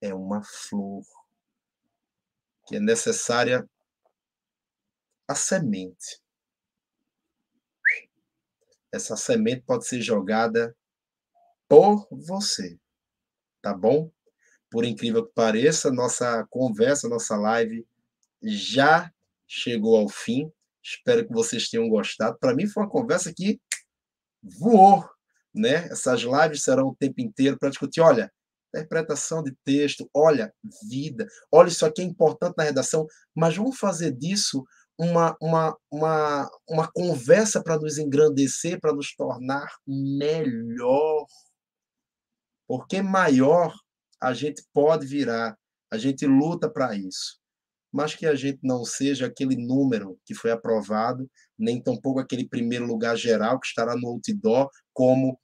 é uma flor que é necessária a semente. Essa semente pode ser jogada por você, tá bom? Por incrível que pareça, nossa conversa, nossa live já chegou ao fim. Espero que vocês tenham gostado. Para mim foi uma conversa que voou, né? Essas lives serão o tempo inteiro para discutir, olha, interpretação de texto, olha, vida, olha, isso aqui é importante na redação, mas vamos fazer disso uma, uma, uma, uma conversa para nos engrandecer, para nos tornar melhor. Porque maior a gente pode virar, a gente luta para isso. Mas que a gente não seja aquele número que foi aprovado, nem tampouco aquele primeiro lugar geral que estará no outdoor, como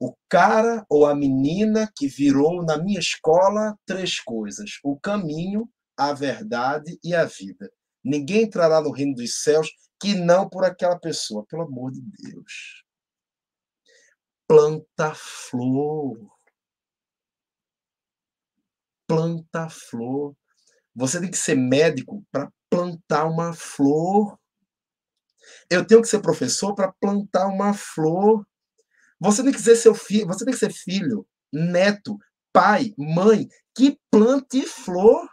o cara ou a menina que virou na minha escola três coisas: o caminho, a verdade e a vida. Ninguém entrará no reino dos céus que não por aquela pessoa, pelo amor de Deus. Planta flor. Planta flor. Você tem que ser médico para plantar uma flor. Eu tenho que ser professor para plantar uma flor. Você tem que ser seu filho, você tem que ser filho, neto, pai, mãe que plante flor.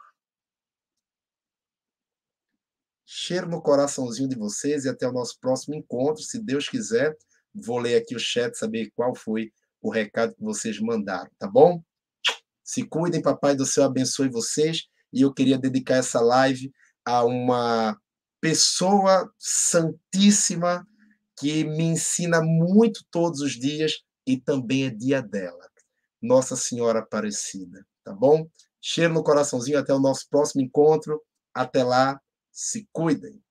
Cheiro no coraçãozinho de vocês e até o nosso próximo encontro, se Deus quiser. Vou ler aqui o chat, saber qual foi o recado que vocês mandaram, tá bom? Se cuidem, papai do céu abençoe vocês. E eu queria dedicar essa live a uma pessoa santíssima que me ensina muito todos os dias e também é dia dela. Nossa Senhora Aparecida, tá bom? Cheiro no coraçãozinho, até o nosso próximo encontro. Até lá, se cuidem.